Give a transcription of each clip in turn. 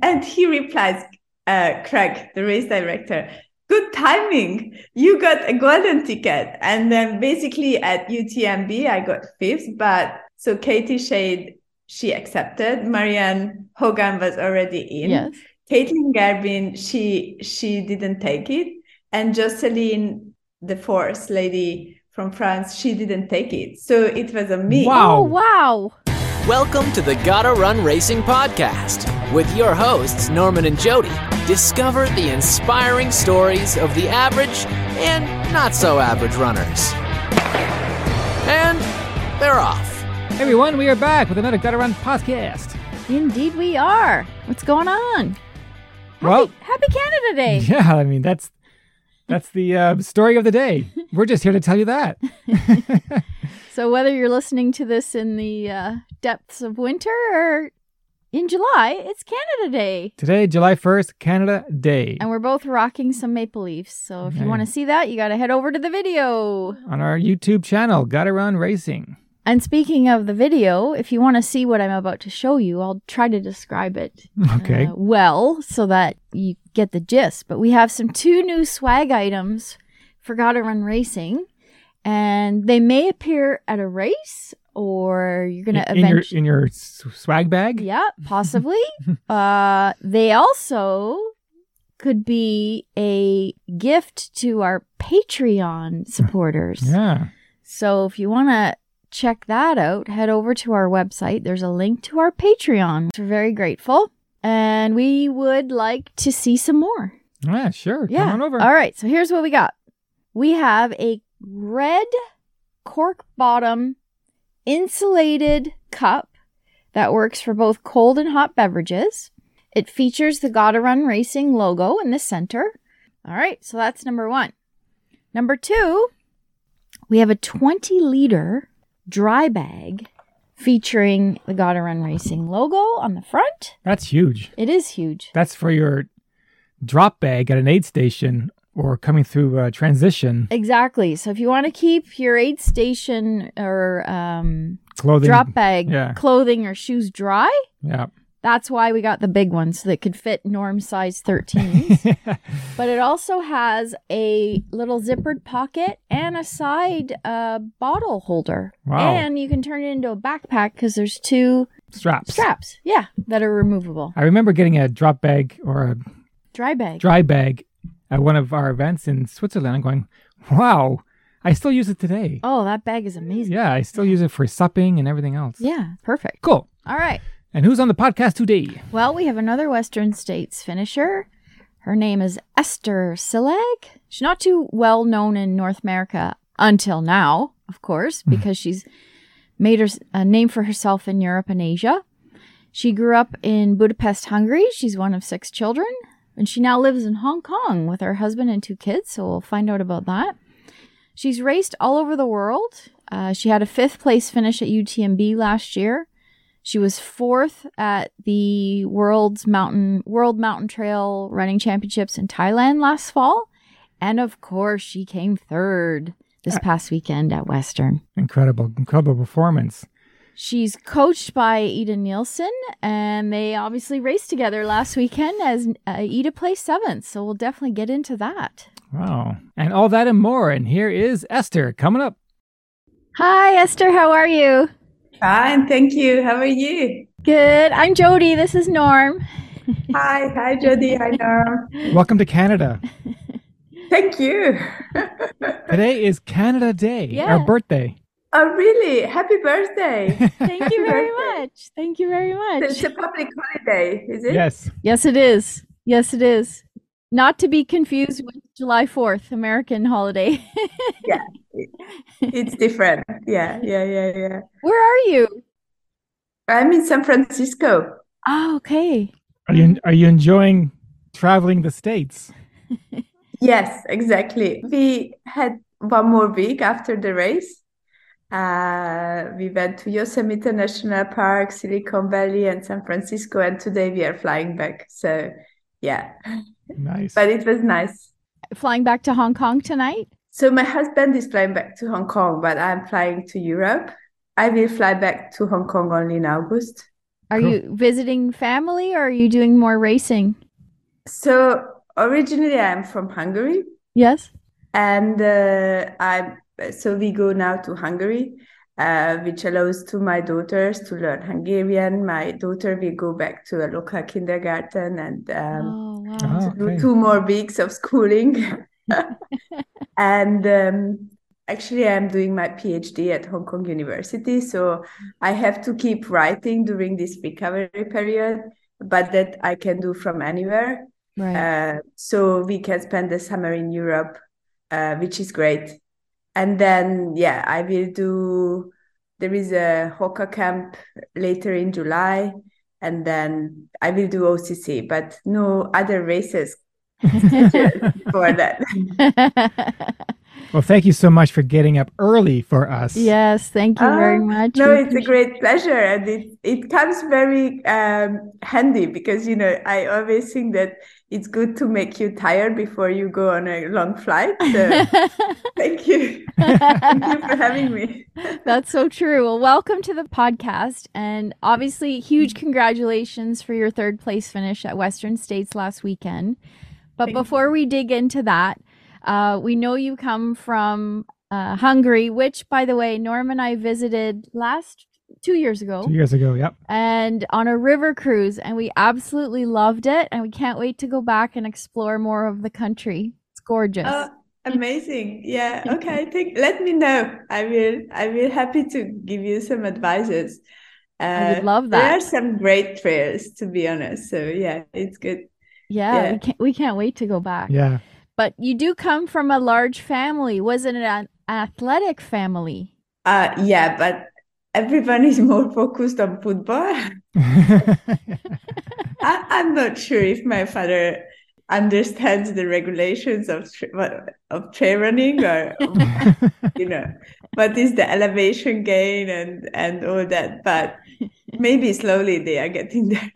And he replies, uh, Craig, the race director, good timing. You got a golden ticket. And then basically at UTMB, I got fifth. But so Katie Schide, she accepted. Marianne Hogan was already in. Yes. Kaytlyn Gerbin, she she didn't take it. And Jocelyn, the fourth lady from France, she didn't take it. So it was a me. Wow. Oh, wow. Welcome to the Gotta Run Racing Podcast with your hosts, Norman and Jody. Discover the inspiring stories of the average and not so average runners. And they're off. Hey everyone, we are back with another Gotta Run podcast. Indeed, we are. What's going on? Happy, Well- Happy Canada Day. Yeah, I mean that's that's the uh, story of the day. We're just here to tell you that. So, whether you're listening to this in the uh, depths of winter or in July, it's Canada Day. Today, July first, Canada Day. And we're both rocking some maple leaves. So, if you want to see that, you got to head over to the video. on our YouTube channel, Gotta Run Racing. And speaking of the video, if you want to see what I'm about to show you, I'll try to describe it Okay. uh, well so that you get the gist. But we have some two new swag items for Gotta Run Racing, and they may appear at a race, or you're gonna in, in your in your swag bag. Yeah, possibly. uh, they also could be a gift to our Patreon supporters. Yeah. So if you want to check that out, head over to our website. There's a link to our Patreon. We're very grateful. And we would like to see some more. Yeah, sure. Yeah. Come on over. All right. So here's what we got we have a red cork bottom insulated cup that works for both cold and hot beverages. It features the Gotta Run Racing logo in the center. All right. So that's number one. Number two, we have a 20 liter dry bag featuring the Gotta Run Racing logo on the front. That's huge. It is huge. That's for your drop bag at an aid station or coming through a transition Exactly. So if you want to keep your aid station or um, clothing. drop bag yeah. clothing or shoes dry, Yeah. that's why we got the big one so that could fit norm size 13s. but it also has a little zippered pocket and a side uh, bottle holder. Wow. And you can turn it into a backpack because there's two Straps. straps, yeah, that are removable. I remember getting a drop bag or a Dry bag. dry bag at one of our events in Switzerland. I'm going, wow, I still use it today. Oh, that bag is amazing. Yeah, I still use it for supping and everything else. Yeah, perfect. Cool. All right. And who's on the podcast today? Well, we have another Western States finisher. Her name is Eszter Csillag. She's not too well known in North America until now, of course, hmm. because she's made her a name for herself in Europe and Asia. She grew up in Budapest, Hungary. She's one of six children, and she now lives in Hong Kong with her husband and two kids. So we'll find out about that. She's raced all over the world. Uh, she had a fifth place finish at UTMB last year. She was fourth at the World's Mountain World Mountain Trail Running Championships in Thailand last fall, and of course, she came third this past weekend at Western. Incredible, incredible performance. She's coached by Ida Nilsson, and they obviously raced together last weekend as uh, Ida placed seventh. So we'll definitely get into that. Wow. And all that and more. And here is Eszter coming up. Hi, Eszter. How are you? Fine, thank you. How are you? Good. I'm Jody. This is Norm. Hi, hi, Jody. Hi, Norm. Welcome to Canada. Thank you. Today is Canada Day, Yeah. our birthday. Oh, really? Happy birthday. Thank you very much. Thank you very much. it's a public holiday, is it? yes. Yes, it is. Yes, it is. Not to be confused with July 4th, American holiday. Yeah, it's different. Yeah, yeah, yeah, yeah. Where are you? I'm in San Francisco. Oh, okay. Are you are you enjoying traveling the states? Yes, exactly. We had one more week after the race. Uh, we went to Yosemite National Park, Silicon Valley, and San Francisco, and today we are flying back. So, yeah, Nice. but it was nice. Flying back to Hong Kong tonight? So my husband is flying back to Hong Kong, but I'm flying to Europe. I will fly back to Hong Kong only in August. Are Cool. you visiting family or are you doing more racing? So originally I'm from Hungary Yes. and uh, I so we go now to Hungary, uh, which allows to my daughters to learn Hungarian. My daughter will go back to a local kindergarten and um, oh, wow. Oh, to do two more weeks of schooling. and um, actually, I'm doing my PhD at Hong Kong University, so I have to keep writing during this recovery period, but that I can do from anywhere. Right. Uh, so we can spend the summer in Europe, uh, which is great. And then, yeah, I will do. There is a Hoka camp later in July, and then I will do OCC, but no other races for that. Well, thank you so much for getting up early for us. yes. Thank you very Ah, much. No, We it's a great pleasure, and it it comes very um, handy because you know I always think that it's good to make you tired before you go on a long flight. So thank you, thank you for having me. That's so true. Well, welcome to the podcast. And obviously, huge congratulations for your third place finish at Western States last weekend. But Thank you. before we dig into that, uh, we know you come from uh, Hungary, which, by the way, Norm and I visited last two years ago Two years ago, yep. and on a river cruise, and we absolutely loved it. And we can't wait to go back and explore more of the country. It's gorgeous. Oh, amazing! Yeah, okay. Think, let me know. I will. I will happy to give you some advices. I would Uh, love There are some great trails, to be honest. So yeah, it's good. yeah, yeah. we can't we can't wait to go back. Yeah. But you do come from a large family. Was it an athletic family? Uh, yeah, but everyone is more focused on football. I, I'm not sure if my father understands the regulations of tra- of trail running or you know what is the elevation gain and and all that. But maybe slowly they are getting there.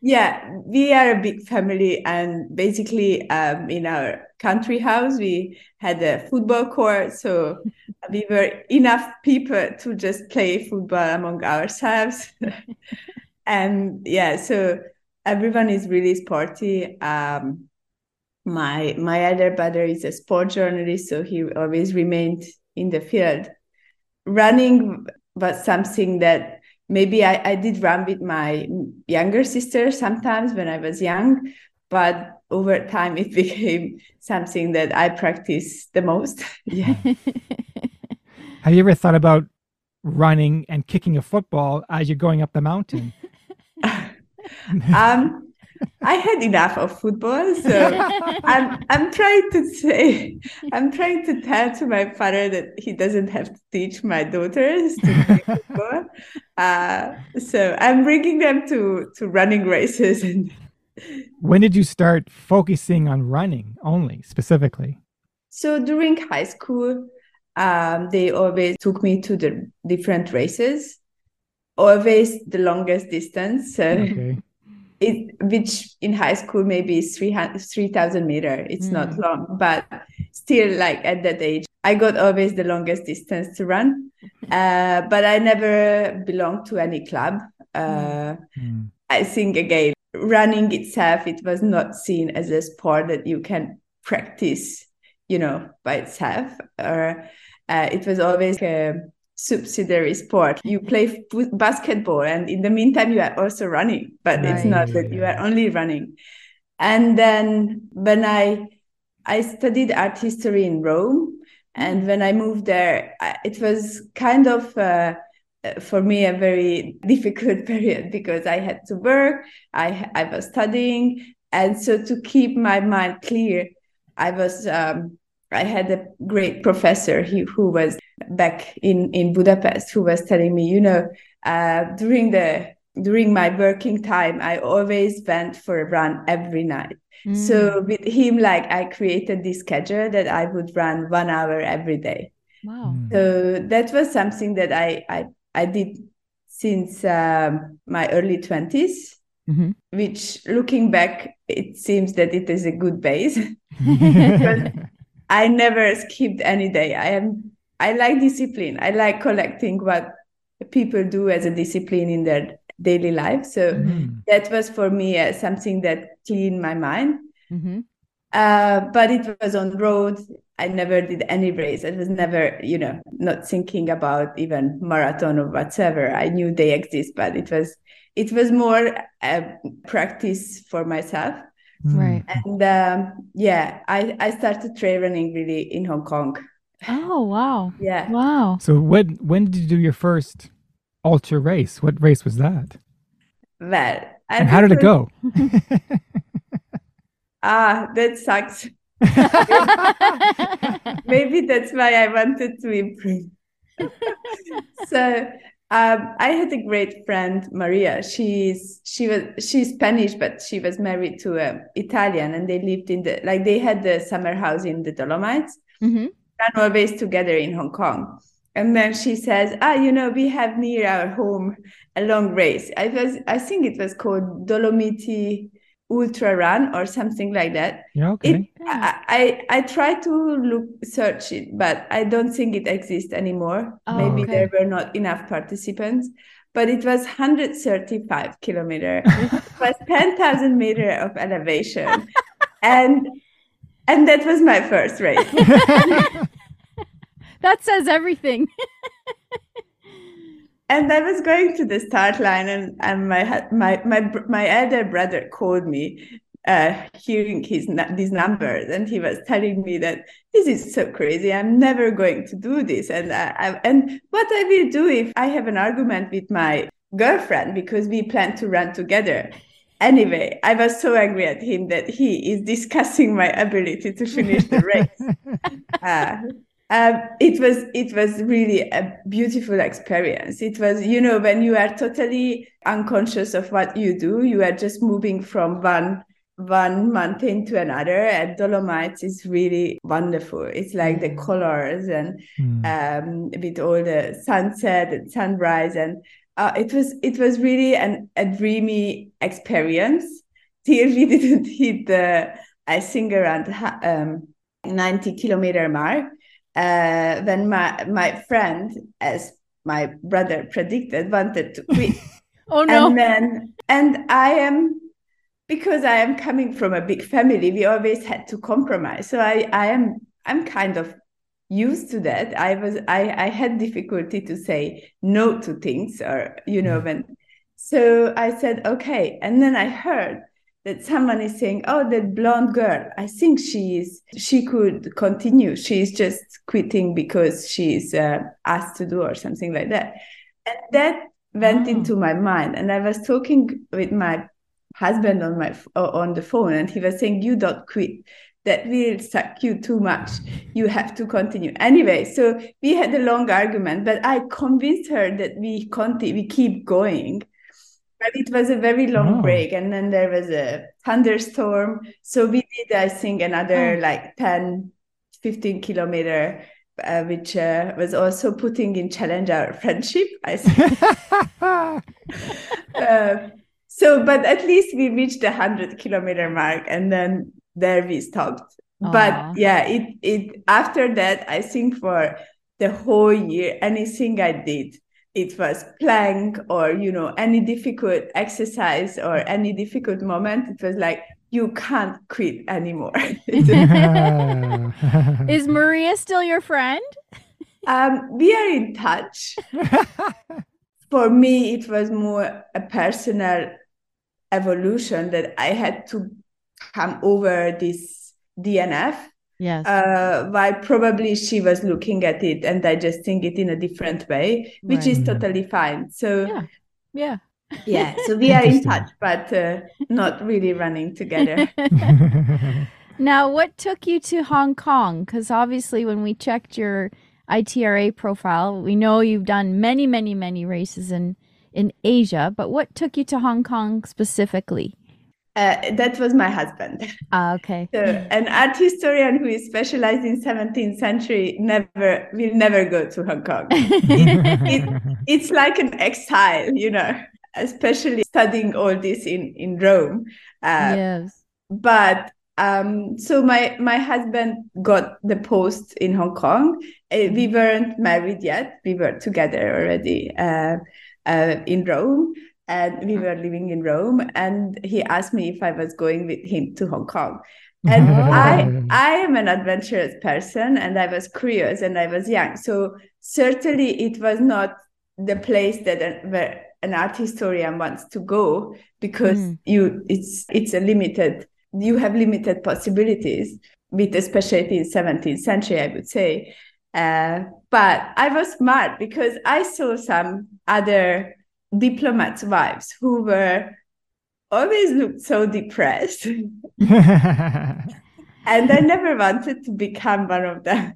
Yeah, we are a big family, and basically, um, in our country house, we had a football court, so we were enough people to just play football among ourselves. and yeah, so everyone is really sporty. Um, my my other brother is a sport journalist, so he always remained in the field. Running was something that maybe I, I did run with my younger sister sometimes when I was young, but over time it became something that I practice the most. yeah. Have you ever thought about running and kicking a football as you're going up the mountain? um, I had enough of football, so I'm I'm trying to say I'm trying to tell to my father that he doesn't have to teach my daughters to play football. Uh, so I'm bringing them to to running races and when did you start focusing on running only specifically? So during high school, um, they always took me to the different races, always the longest distance. So Okay. it, which in high school maybe is 300 3000 meter. It's not Mm. long, but still, like at that age, I got always the longest distance to run. Uh, but I never belonged to any club. Uh, Hmm. I think again, running itself, it was not seen as a sport that you can practice, you know, by itself. Or uh, it was always a subsidiary sport. You play f- basketball, and in the meantime, you are also running. But it's not that you are only running. And then when I I studied art history in Rome, and when I moved there, I, it was kind of. Uh, uh, for me a very difficult period because I had to work, I I was studying, and so to keep my mind clear, I was um, I had a great professor he, who was back in in Budapest who was telling me, you know, uh, during the during my working time, I always went for a run every night. Mm. So with him, like I created this schedule that I would run one hour every day. wow. Hmm. So that was something that I I, I did since um, my early 20s, Mhm. which looking back, it seems that it is a good base. I never skipped any day. I am I like discipline. I like collecting what people do as a discipline in their daily life. So Mm. that was for me uh, something that cleaned my mind. hmm Uh, but it was on road. I never did any race. I was never, you know, not thinking about even marathon or whatever. I knew they exist, but it was it was more a practice for myself. Right. And um, yeah, I I started trail running really in Hong Kong. Oh, wow. Yeah. Wow. So when when did you do your first ultra race? What race was that? Well, I And how did it go? Ah, that sucks. Maybe that's why I wanted to improve. so um, I had a great friend, Maria. She's she was she's Spanish, but she was married to an Italian, and they lived in the like they had the summer house in the Dolomites, hmm and always together in Hong Kong. And then she says, "Ah, you know, we have near our home a long race. I was I think it was called Dolomiti Ultra Run or something like that." Yeah, okay. It, I, I I tried to look search it, but I don't think it exists anymore. Oh, Maybe okay. there were not enough participants. But it was 135 kilometer. it was 10,000 meter of elevation, and and that was my first race. That says everything. and I was going to the start line, and and my my my my elder brother called me, uh, hearing his these numbers, and he was telling me that this is so crazy. I'm never going to do this, and I, I and what I will do if I have an argument with my girlfriend because we plan to run together. Anyway, I was so angry at him that he is discussing my ability to finish the race. Uh, um, it was it was really a beautiful experience. It was you know when you are totally unconscious of what you do, you are just moving from one one mountain to another. And Dolomites is really wonderful. It's like the colors and Mm. um, with all the sunset and sunrise, and uh, it was it was really an, a dreamy experience. Till we didn't hit the I think around um, ninety kilometer mark uh, when my my friend, as my brother predicted, wanted to quit. Oh no. And then, and I am, because I am coming from a big family, we always had to compromise. So I, I am, I'm kind of used to that. I was, I, I had difficulty to say no to things, or you know, when. So I said okay, and then I heard that someone is saying, "Oh, that blonde girl. I think she is. She could continue. She is just quitting because she's uh, asked to do or something like that." And that went Oh. into my mind, and I was talking with my husband on my uh, on the phone, and he was saying, "You don't quit." That will suck you too much. You have to continue anyway. So we had a long argument, but I convinced her that we continue, we keep going. But it was a very long Oh. break, and then there was a thunderstorm. So we did, I think, another Oh. like 10, 15 kilometer, uh, which uh, was also putting in challenge our friendship. I think. uh, so, but at least we reached the hundred kilometer mark, and then there we stopped. Aw. But yeah, it it after that, I think for the whole year, anything I did, it was plank or you know any difficult exercise or any difficult moment. It was like you can't quit anymore. Is Maria still your friend? um, we are in touch. for me it was more a personal evolution that i had to come over this dnf Yes. uh, while probably she was looking at it and digesting it in a different way which is totally fine so Yeah. yeah. yeah so we are in touch but uh, not really running together Now, what took you to Hong Kong? Because obviously, when we checked your ITRA profile, we know you've done many, many, many races in in Asia. But what took you to Hong Kong specifically? Uh, that was my husband Ah, okay. So an art historian who is specialized in 17th century never will never go to Hong Kong. it- it's like an exile, you know, especially studying all this in in Rome. Uh, yes. But um, so my my husband got the post in Hong Kong. Uh, we weren't married yet. We were together already uh, uh, in Rome. And we were living in Rome. And he asked me if I was going with him to Hong Kong. And I I am an adventurous person and I was curious and I was young. So certainly it was not the place that where an art historian wants to go because mm. you it's it's a limited you have limited possibilities with especially in 17th century, I would say. Uh, but I was smart because I saw some other diplomats' wives who were always looked so depressed. and I never wanted to become one of them.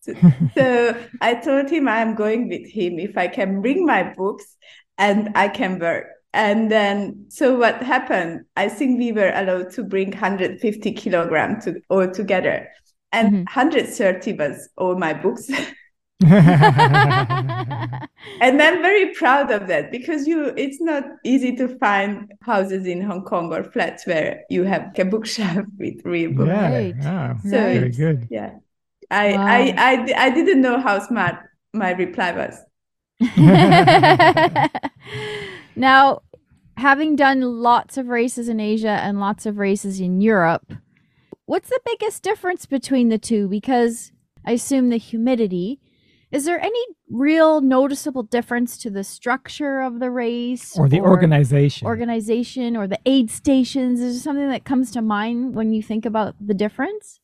So, so I told him I'm going with him if I can bring my books and I can work. And then, so what happened? I think we were allowed to bring 150 kilograms to all together, and mm-hmm. 130 was all my books. and I'm very proud of that because you it's not easy to find houses in Hong Kong or flats where you have a bookshelf with real books. Yeah, right. yeah. so very good. Yeah. I, wow. I, I I didn't know how smart my reply was. now, having done lots of races in Asia and lots of races in Europe, what's the biggest difference between the two? Because I assume the humidity. Is there any real noticeable difference to the structure of the race or the or organization? Organization or the aid stations? Is there something that comes to mind when you think about the difference?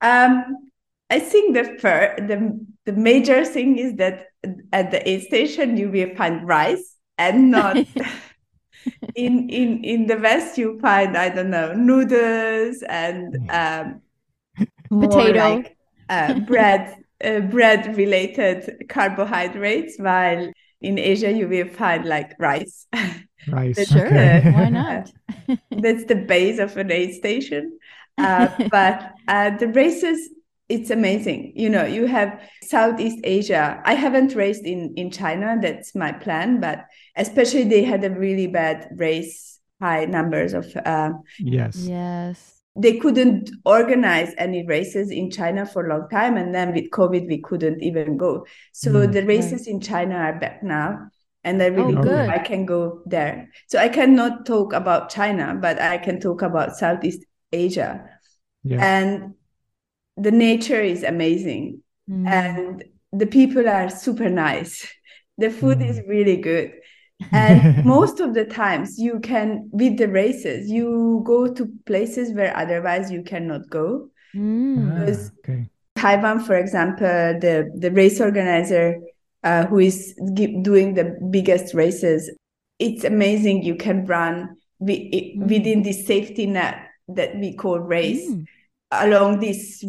Um, I think the fir- the the major thing is that at the aid station you will find rice and not in in in the west you find i don't know noodles and um potato like, uh, bread bread related carbohydrates while in asia you will find like rice. Rice sure. okay. why not? That's the base of an aid station. Uh, but uh, the races it's amazing. You know you have southeast asia. I haven't raced in in china that's my plan but especially they had a really bad race high numbers of uh, yes. Yes they couldn't organize any races in china for a long time and then with covid we couldn't even go so mm, the races in china are back now and i really oh, good. i can go there so i cannot talk about china but i can talk about southeast asia yeah. and the nature is amazing mm. and the people are super nice the food mm. is really good and most of the times you can with the races you go to places where otherwise you cannot go mm. because ah, okay. taiwan for example the the race organizer uh, who is doing the biggest races it's amazing you can run mm. within this safety net that we call race mm along these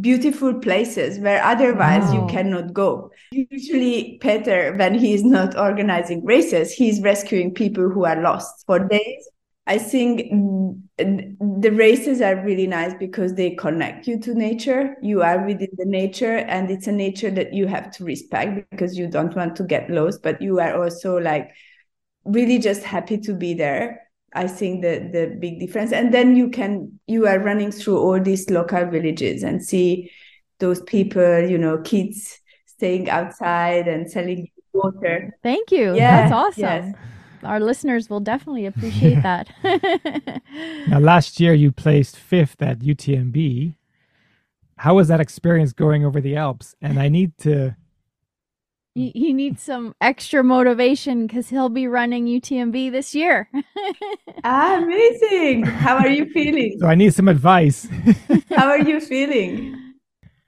beautiful places where otherwise wow. you cannot go. Usually, Peter, when he is not organizing races, he's rescuing people who are lost for days. I think the races are really nice because they connect you to nature. You are within the nature, and it's a nature that you have to respect because you don't want to get lost, but you are also like really just happy to be there I think the the big difference. And then you can you are running through all these local villages and see those people, you know, kids staying outside and selling water. Thank you. Yeah, That's awesome. Yes. Our listeners will definitely appreciate that. now, last year you placed fifth at UTMB. How was that experience going over the Alps? And I need to he, he needs some extra motivation because he'll be running UTMB this year. ah, amazing. How are you feeling? So I need some advice. How are you feeling?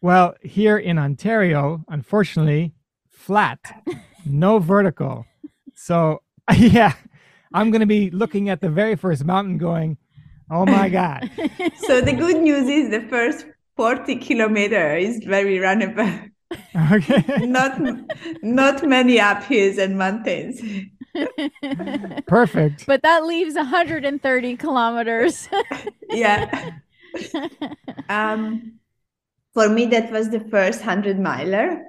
Well, here in Ontario, unfortunately, flat, no vertical. So, yeah, I'm going to be looking at the very first mountain going, oh my God. so, the good news is the first 40 kilometer is very runnable. Okay. not not many uphills and mountains. Perfect. But that leaves 130 kilometers. yeah. Um, for me, that was the first hundred miler.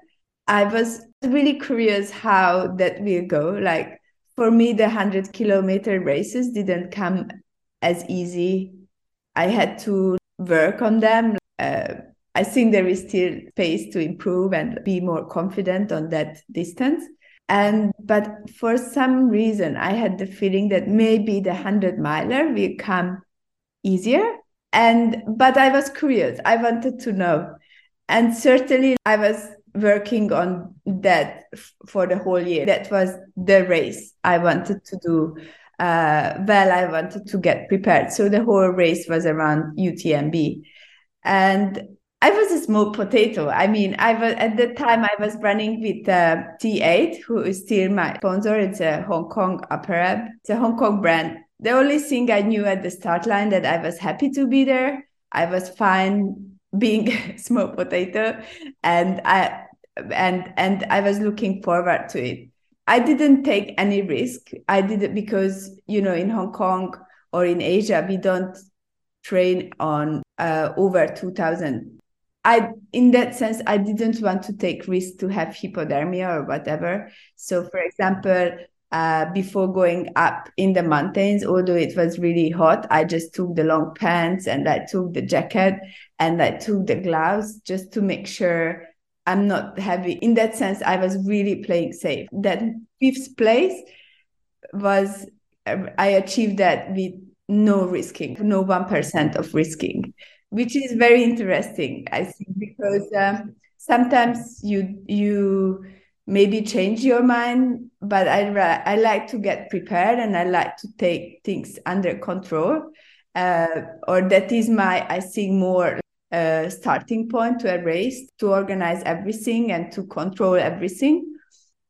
I was really curious how that will go. Like for me, the hundred kilometer races didn't come as easy. I had to work on them. Uh, I think there is still space to improve and be more confident on that distance. And but for some reason, I had the feeling that maybe the 100 miler will come easier. And but I was curious, I wanted to know. And certainly I was working on that for the whole year. That was the race I wanted to do. Uh, well, I wanted to get prepared. So the whole race was around UTMB. And I was a small potato. I mean, I was at the time I was running with uh, T8, who is still my sponsor. It's a Hong Kong apparel. It's a Hong Kong brand. The only thing I knew at the start line that I was happy to be there. I was fine being a small potato, and I and and I was looking forward to it. I didn't take any risk. I did it because you know in Hong Kong or in Asia we don't train on uh, over 2000 I, in that sense, I didn't want to take risk to have hypothermia or whatever. So, for example, uh, before going up in the mountains, although it was really hot, I just took the long pants and I took the jacket and I took the gloves just to make sure I'm not heavy. In that sense, I was really playing safe. That fifth place was, I achieved that with no risking, no 1% of risking which is very interesting, I think, because um, sometimes you you maybe change your mind, but I I like to get prepared and I like to take things under control, uh, or that is my I think more uh, starting point to a race to organize everything and to control everything.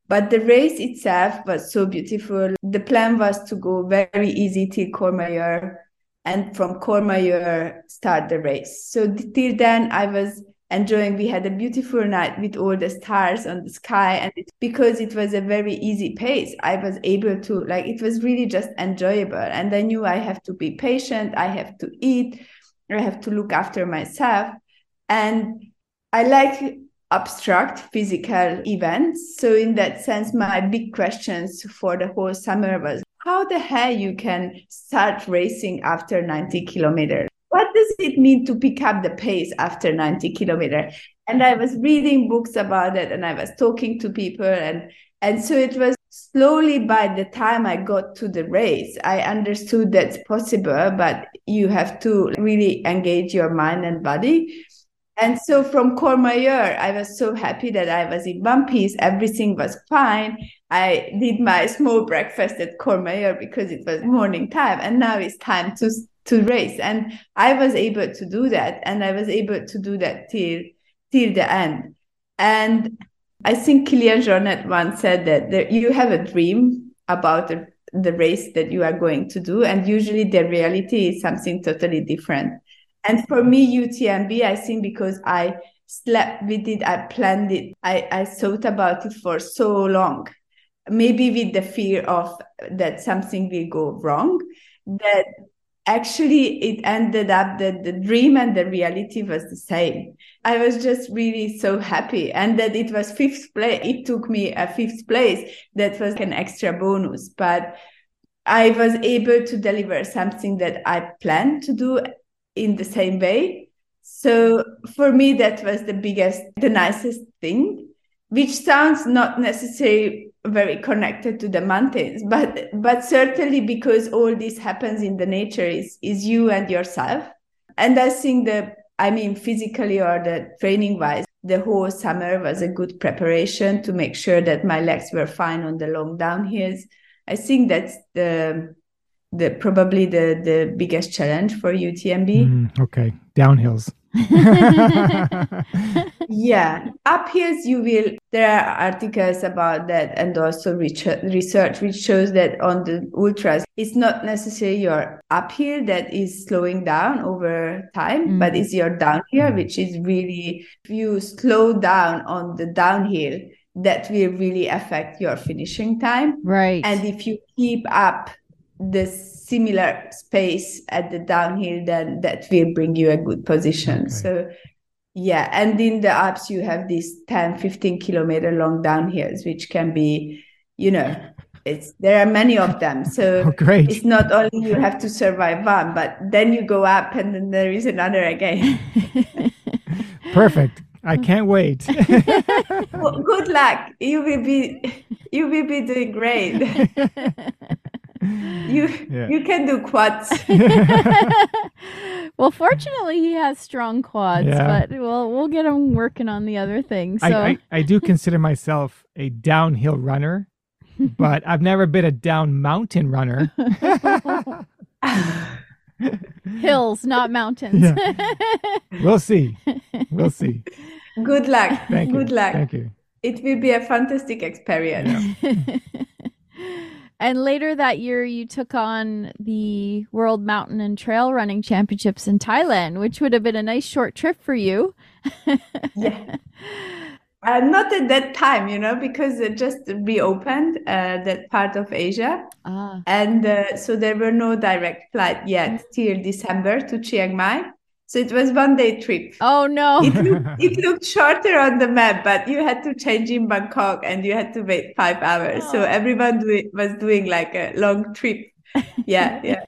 But the race itself was so beautiful. The plan was to go very easy till Courmayeur and from Courmayeur start the race. So till then, I was enjoying. We had a beautiful night with all the stars on the sky, and it, because it was a very easy pace, I was able to like. It was really just enjoyable, and I knew I have to be patient. I have to eat. I have to look after myself, and I like abstract physical events. So in that sense, my big questions for the whole summer was how the hell you can start racing after 90 kilometers what does it mean to pick up the pace after 90 kilometers and i was reading books about it and i was talking to people and and so it was slowly by the time i got to the race i understood that's possible but you have to really engage your mind and body and so from Courmayeur, I was so happy that I was in one piece. Everything was fine. I did my small breakfast at Courmayeur because it was morning time, and now it's time to to race. And I was able to do that, and I was able to do that till till the end. And I think Kilian Jornet once said that there, you have a dream about the, the race that you are going to do, and usually the reality is something totally different. And for me, UTMB, I think because I slept with it, I planned it, I, I thought about it for so long, maybe with the fear of that something will go wrong, that actually it ended up that the dream and the reality was the same. I was just really so happy. And that it was fifth place. It took me a fifth place. That was an extra bonus. But I was able to deliver something that I planned to do in the same way. So for me, that was the biggest, the nicest thing, which sounds not necessarily very connected to the mountains, but but certainly because all this happens in the nature is is you and yourself. And I think that I mean physically or the training wise, the whole summer was a good preparation to make sure that my legs were fine on the long downhills. I think that's the the probably the the biggest challenge for UTMB. Mm, okay, downhills. Yeah, uphills you will. There are articles about that, and also research which shows that on the ultras, it's not necessarily your uphill that is slowing down over time, mm. but it's your downhill, which is really if you slow down on the downhill, that will really affect your finishing time. Right. And if you keep up the similar space at the downhill, then that will bring you a good position. Okay. So yeah, and in the Alps you have these 10, 15 kilometer long downhills, which can be, you know, it's there are many of them. So oh, great. it's not only you have to survive one, but then you go up and then there is another again. Perfect. I can't wait. well, good luck. You will be you will be doing great. You Yeah. you can do quads. well, fortunately, he has strong quads, Yeah. but we'll we'll get him working on the other things. So I, I, I do consider myself a downhill runner, but I've never been a down mountain runner. hills, not mountains. we'll see. We'll see. Good luck. Thank you. Good luck. Thank you. It will be a fantastic experience. And later that year, you took on the World Mountain and Trail Running Championships in Thailand, which would have been a nice short trip for you. Yeah. Uh, not at that time, you know, because it just reopened uh, that part of Asia. Ah, And uh, so there were no direct flight yet till December to Chiang Mai. So it was one day trip. oh no! It looked, it looked shorter on the map, but you had to change in Bangkok and you had to wait five hours. So Oh. everyone do was doing like a long trip. Yeah, yeah.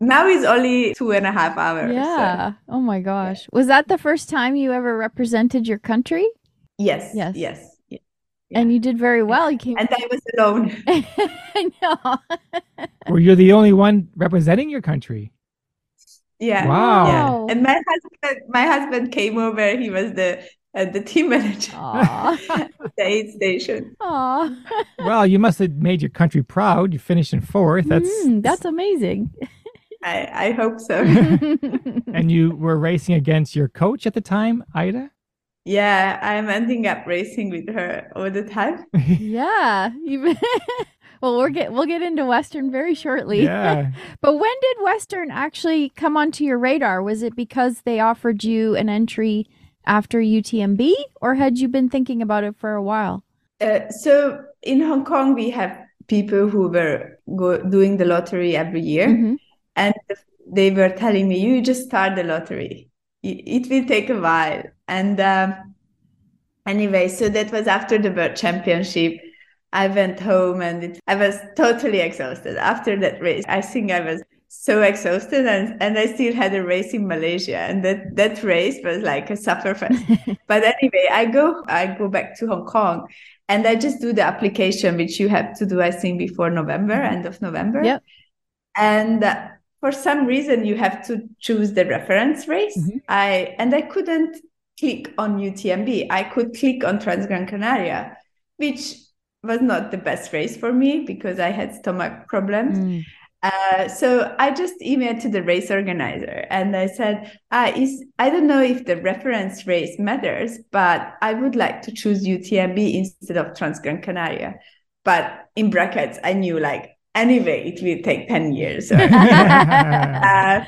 now it's only two and a half hours. so- yeah. Oh my gosh. Was that the first time you ever represented your country? Yes. Yes. Yes. Yes. And you did very well. You came. And I was alone. I know. Were you the only one representing your country? Yeah. Wow. Wow. Yeah. And my husband, my husband came over. He was the uh, the team manager at the aid station. Aw. Well, you must have made your country proud. You finished in fourth. That's Mm, that's amazing. I I hope so. and you were racing against your coach at the time, Ida. yeah, I'm ending up racing with her all the time. yeah. You- well, we'll get we'll get into Western very shortly. yeah. But when did Western actually come onto your radar? Was it because they offered you an entry after UTMB, or had you been thinking about it for a while? Uh, so in Hong Kong, we have people who were go- doing the lottery every year, Mhm. and they were telling me, "You just start the lottery. It, it will take a while." And um, anyway, so that was after the World Championship. I went home and it, I was totally exhausted after that race. I think I was so exhausted and, and I still had a race in Malaysia and that, that race was like a sufferfest. but anyway, I go I go back to Hong Kong and I just do the application which you have to do I think before November, end of November. Yep. And uh, for some reason you have to choose the reference race. Mhm. I and I couldn't click on UTMB. I could click on Transgran Canaria, which was not the best race for me because I had stomach problems. Mm. Uh, so I just emailed to the race organizer and I said, ah, is, I don't know if the reference race matters, but I would like to choose UTMB instead of Transgran Canaria. But in brackets, I knew like, anyway, it will take 10 years. Uh,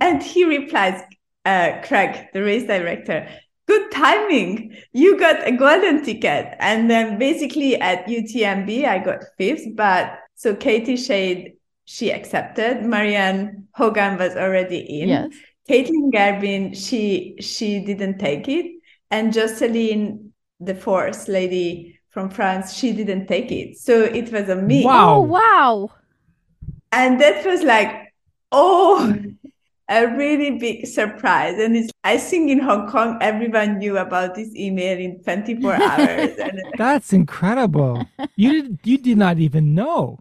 and he replies, uh, Craig, the race director, good timing. You got a golden ticket. And then basically at UTMB, I got fifth. But so Katie Schide, she accepted. Marianne Hogan was already in. Yes. Kaytlyn Gerbin, she she didn't take it. And Jocelyn, the fourth lady from France, she didn't take it. So it was a me. Wow. Oh wow. And that was like, oh, a really big surprise. And it's, I think in Hong Kong, everyone knew about this email in 24 hours. That's incredible. You did you did not even know.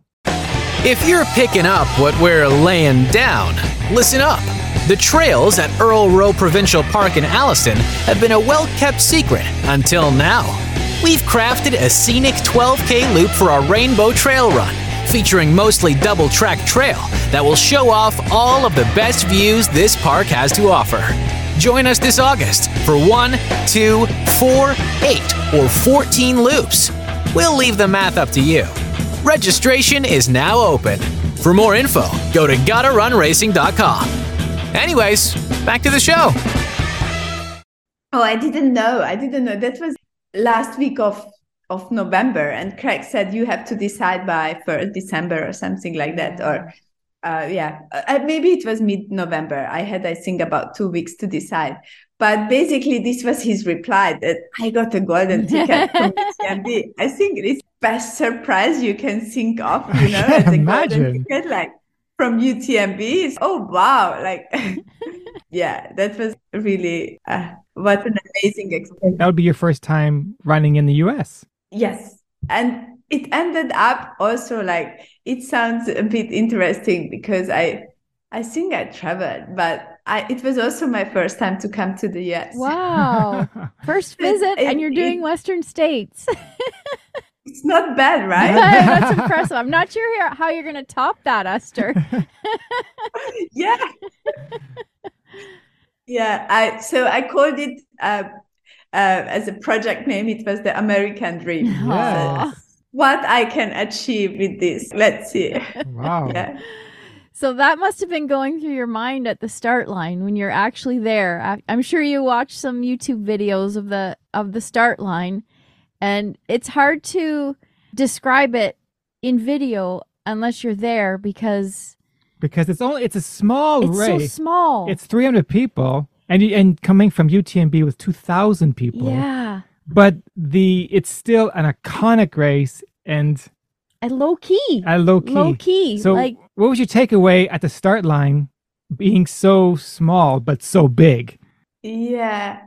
If you're picking up what we're laying down, listen up. The trails at Earl Rowe Provincial Park in Alliston have been a well kept secret until now. We've crafted a scenic 12K loop for our Rainbow Trail Run, featuring mostly double track trail that will show off all of the best views this park has to offer. Join us this August for one, two, four, eight, or 14 loops. We'll leave the math up to you. Registration is now open. For more info, go to gottarunracing.com. Anyways, back to the show. oh, I didn't know. I didn't know. That was last week of, of November. And Craig said you have to decide by 1st December or something like that. Or uh, yeah, uh, maybe it was mid November. I had, I think, about two weeks to decide. But basically, this was his reply that I got a golden ticket from UTMB. I think it's best surprise you can think of, you know, as a imagine. golden ticket, like from UTMB. It's, oh wow, like yeah, that was really uh, what an amazing experience. That would be your first time running in the US. Yes, and it ended up also like it sounds a bit interesting because I I think I traveled, but I it was also my first time to come to the US. Wow. First visit and you're doing It- Western States. It's not bad, right? That's impressive. I'm not sure how you're going to top that, Eszter. yeah. yeah, I so I called it uh, uh, as a project name. It was the American Dream. Yes. What I can achieve with this? Let's see. wow. Yeah. So that must have been going through your mind at the start line when you're actually there. I- I'm sure you watched some YouTube videos of the of the start line, and it's hard to describe it in video unless you're there because Because it's only it's a small race. it's so small. It's 300 people, and and coming from UTMB with 2,000 people. yeah, But the it's still an iconic race and and low key, a low key. low key. So, like what was your takeaway at the start line, being so small but so big? Yeah.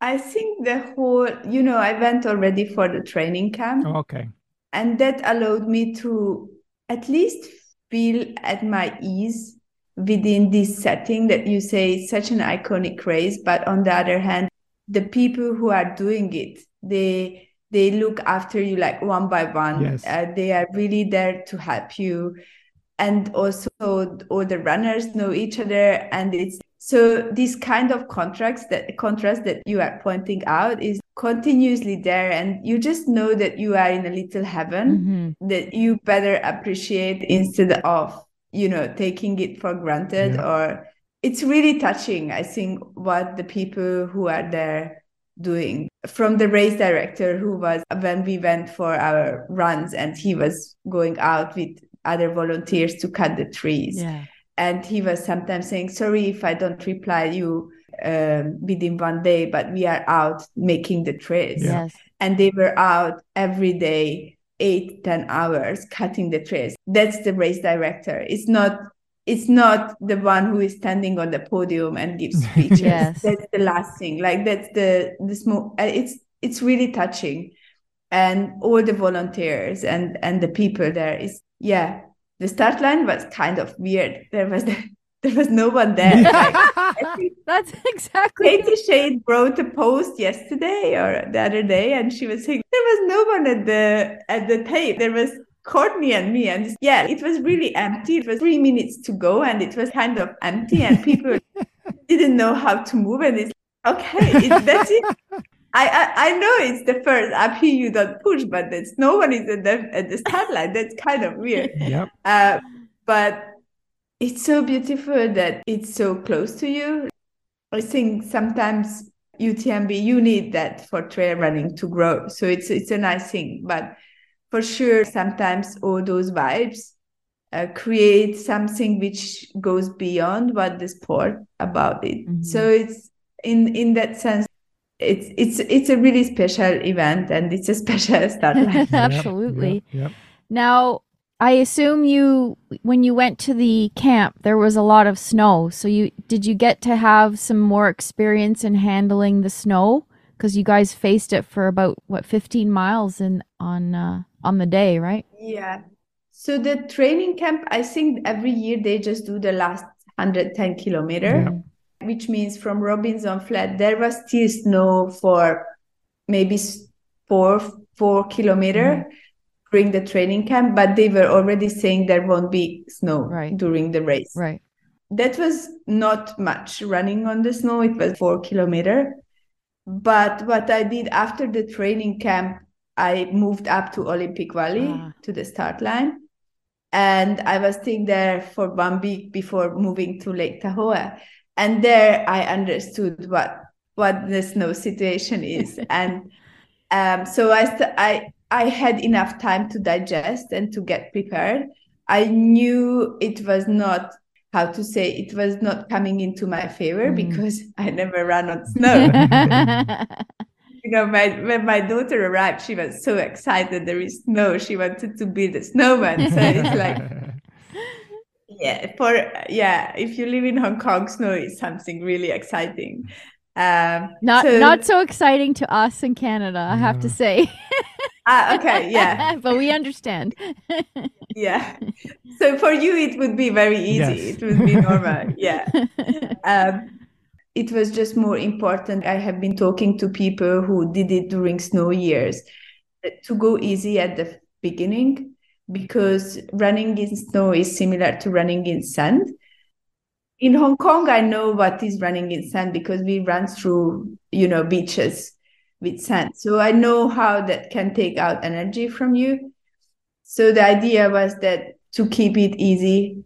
I think the whole, you know, I went already for the training camp. Oh, okay. And that allowed me to at least feel at my ease within this setting that you say is such an iconic race. But on the other hand, the people who are doing it, they they look after you like one by one. Yes. Uh, they are really there to help you. And also all the runners know each other. And it's so this kind of contracts that contrast that you are pointing out is continuously there. And you just know that you are in a little heaven mhm. that you better appreciate instead of you know taking it for granted Yeah. or it's really touching i think what the people who are there doing. From the race director who was when we went for our runs and he was going out with other volunteers to cut the trees. Yeah, and he was sometimes saying sorry if i don't reply you um, within one day but we are out making the trails Yeah. yes, and they were out every day eight ten hours cutting the trails that's the race director. It's not it's not the one who is standing on the podium and gives speeches. Yes. that's the last thing. Like that's the the small uh, it's it's really touching. And all the volunteers and and the people there is yeah the start line was kind of weird. There was there was no one there. Like, that's exactly. Katie Schide wrote a post yesterday or the other day, and she was saying there was no one at the at the tape. There was Courtney and me, and yeah, it was really empty. It was three minutes to go, and it was kind of empty, and people didn't know how to move. And it's okay, it, that's it. I, I I know it's the first up here you don't push, but there's no one is at the at the start line. That's kind of weird. Yep. Uh, but it's so beautiful that it's so close to you. I think sometimes UTMB you need that for trail running to grow. So it's it's a nice thing. But for sure, sometimes all those vibes uh, create something which goes beyond what the sport about it. Mhm. So it's in in that sense, it's it's it's a really special event and it's a special start line. Absolutely. Yep. yep. Now, I assume you when you went to the camp there was a lot of snow. So you did you get to have some more experience in handling the snow cuz you guys faced it for about what 15 miles in on uh, on the day, right? Yeah. So the training camp, I think every year they just do the last 110 kilometer, Yeah. which means from Robinson Flat, there was still snow for maybe four, four kilometer during the training camp, but they were already saying there won't be snow Right. during the race. Right. That was not much running on the snow. It was four kilometer. But what I did after the training camp, I moved up to Olympic Valley Ah. to the start line. And I was staying there for one week before moving to Lake Tahoe. And there I understood what what the snow situation is. and um, so I, st- I I had enough time to digest and to get prepared. I knew it was not how to say it was not coming into my favor Mm. because I never ran on snow. you know, my, when my daughter arrived, she was so excited. There is snow. She wanted to build a snowman. So it's like, yeah, for yeah, if you live in Hong Kong, snow is something really exciting. Um, not so- not so exciting to us in Canada, I have to say. Ah, okay, yeah, but we understand. yeah. So for you, it would be very easy. Yes. It would be normal. Yeah. Um, it was just more important. I have been talking to people who did it during snow years uh, to go easy at the beginning because running in snow is similar to running in sand. In Hong Kong, I know what is running in sand because we run through, you know, beaches with sand. So I know how that can take out energy from you. So the idea was that to keep it easy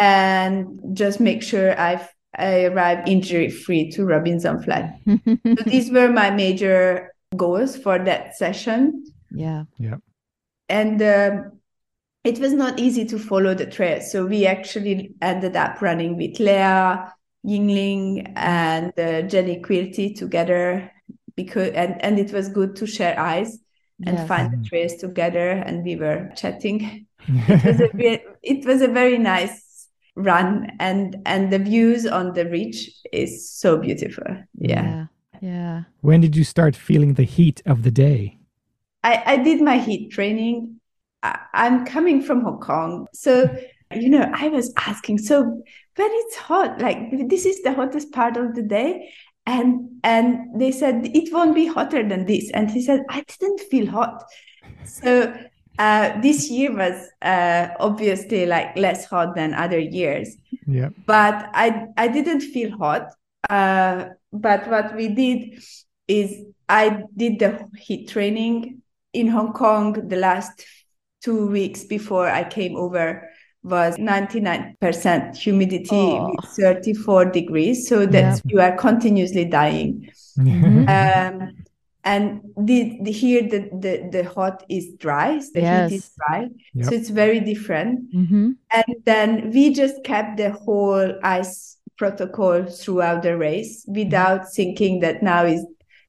and just make sure I've I arrive injury free to Robinson Flat. so these were my major goals for that session. yeah. Yeah. And um, it was not easy to follow the trail. So we actually ended up running with Leah, Yingling, and uh, Jenny Quilty together because and, and it was good to share eyes and Yes. find the trails together and we were chatting. It was a it was a very nice run and and the views on the ridge is so beautiful. Yeah. Yeah. Yeah. when did you start feeling the heat of the day? I, I did my heat training. I, I'm coming from Hong Kong. So, you know, I was asking, so when it's hot, like this is the hottest part of the day. And and they said it won't be hotter than this. And he said, I didn't feel hot. So uh, this year was uh, obviously like less hot than other years Yeah. but I I didn't feel hot. Uh, but what we did is I did the heat training in Hong Kong the last two weeks before I came over was 99% humidity Oh. with 34 degrees so that you are continuously dying Mhm. um, and the, the here the, the the hot is dry the heat is dry Yep. so it's very different Mm-hmm. and then we just kept the whole ice protocol throughout the race without thinking that now is